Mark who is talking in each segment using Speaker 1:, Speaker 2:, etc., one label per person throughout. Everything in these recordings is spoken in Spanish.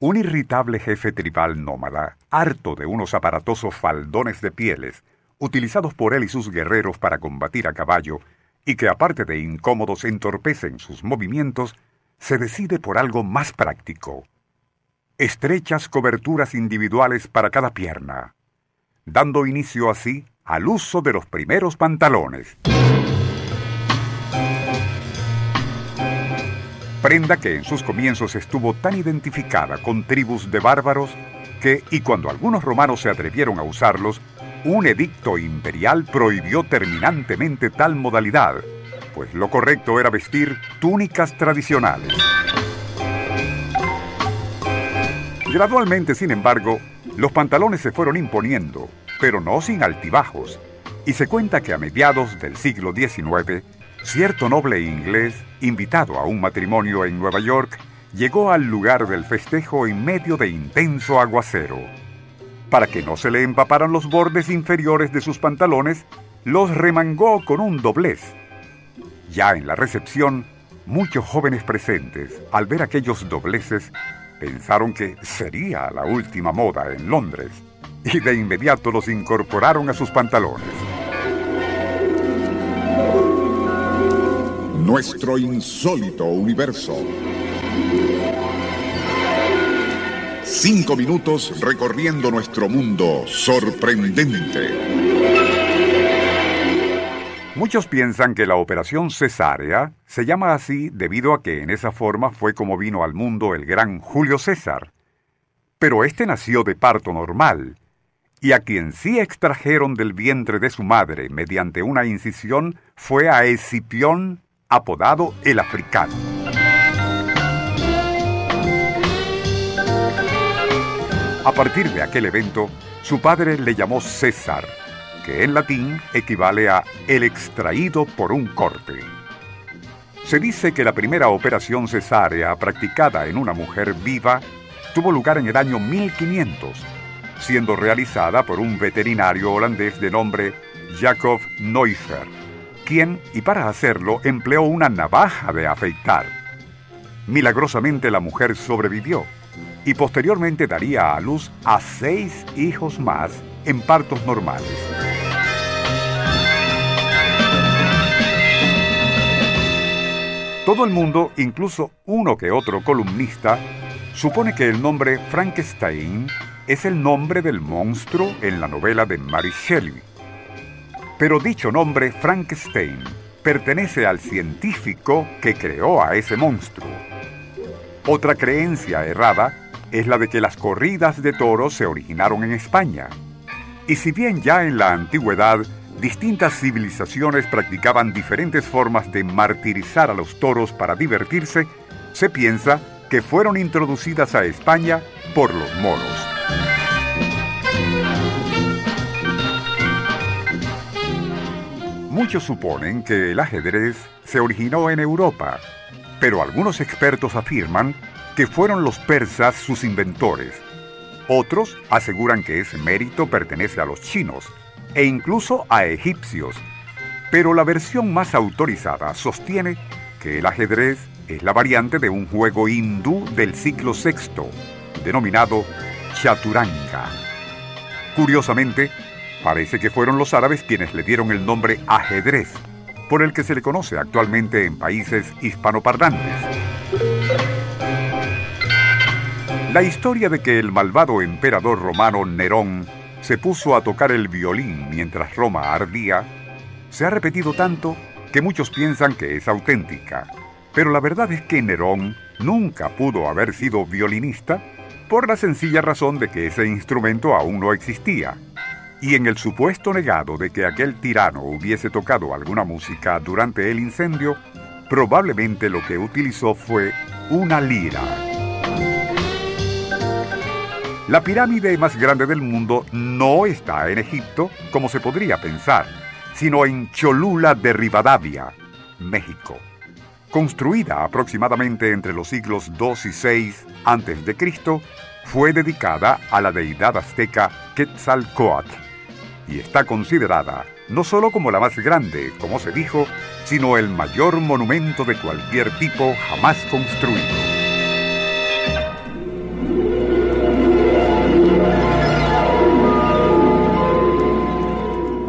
Speaker 1: Un irritable jefe tribal nómada, harto de unos aparatosos faldones de pieles, utilizados por él y sus guerreros para combatir a caballo, y que aparte de incómodos entorpecen sus movimientos, se decide por algo más práctico. Estrechas coberturas individuales para cada pierna, dando inicio así al uso de los primeros pantalones. Prenda que en sus comienzos estuvo tan identificada con tribus de bárbaros que, y cuando algunos romanos se atrevieron a usarlos, un edicto imperial prohibió terminantemente tal modalidad, pues lo correcto era vestir túnicas tradicionales. Gradualmente, sin embargo, los pantalones se fueron imponiendo, pero no sin altibajos, y se cuenta que a mediados del siglo XIX, Cierto noble inglés, invitado a un matrimonio en Nueva York, llegó al lugar del festejo en medio de intenso aguacero. Para que no se le empaparan los bordes inferiores de sus pantalones, los remangó con un doblez. Ya en la recepción, muchos jóvenes presentes, al ver aquellos dobleces, pensaron que sería la última moda en Londres y de inmediato los incorporaron a sus pantalones.
Speaker 2: Nuestro insólito universo. Cinco minutos recorriendo nuestro mundo sorprendente.
Speaker 1: Muchos piensan que la operación cesárea se llama así debido a que en esa forma fue como vino al mundo el gran Julio César. Pero este nació de parto normal, y a quien sí extrajeron del vientre de su madre mediante una incisión fue a Escipión apodado el africano. A partir de aquel evento, su padre le llamó César, que en latín equivale a el extraído por un corte. Se dice que la primera operación cesárea practicada en una mujer viva tuvo lugar en el año 1500, siendo realizada por un veterinario holandés de nombre Jacob Neuffer quien, y para hacerlo, empleó una navaja de afeitar. Milagrosamente la mujer sobrevivió y posteriormente daría a luz a seis hijos más en partos normales. Todo el mundo, incluso uno que otro columnista, supone que el nombre Frankenstein es el nombre del monstruo en la novela de Mary Shelley. Pero dicho nombre, Frankenstein, pertenece al científico que creó a ese monstruo. Otra creencia errada es la de que las corridas de toros se originaron en España. Y si bien ya en la antigüedad distintas civilizaciones practicaban diferentes formas de martirizar a los toros para divertirse, se piensa que fueron introducidas a España por los moros. Muchos suponen que el ajedrez se originó en Europa, pero algunos expertos afirman que fueron los persas sus inventores. Otros aseguran que ese mérito pertenece a los chinos e incluso a egipcios, pero la versión más autorizada sostiene que el ajedrez es la variante de un juego hindú del siglo VI, denominado chaturanga. Curiosamente, Parece que fueron los árabes quienes le dieron el nombre ajedrez, por el que se le conoce actualmente en países hispanoparlantes. La historia de que el malvado emperador romano Nerón se puso a tocar el violín mientras Roma ardía se ha repetido tanto que muchos piensan que es auténtica. Pero la verdad es que Nerón nunca pudo haber sido violinista por la sencilla razón de que ese instrumento aún no existía y en el supuesto negado de que aquel tirano hubiese tocado alguna música durante el incendio, probablemente lo que utilizó fue una lira. La pirámide más grande del mundo no está en Egipto, como se podría pensar, sino en Cholula de Rivadavia, México. Construida aproximadamente entre los siglos II y VI a.C., fue dedicada a la deidad azteca Quetzalcoatl y está considerada no solo como la más grande, como se dijo, sino el mayor monumento de cualquier tipo jamás construido.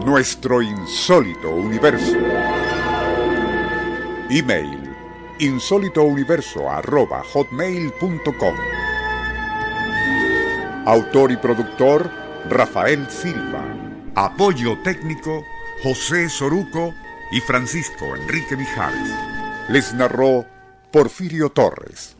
Speaker 2: Nuestro insólito universo. Email insólitouniverso.hotmail.com Autor y productor Rafael Silva. Apoyo técnico José Soruco y Francisco Enrique Mijares. Les narró Porfirio Torres.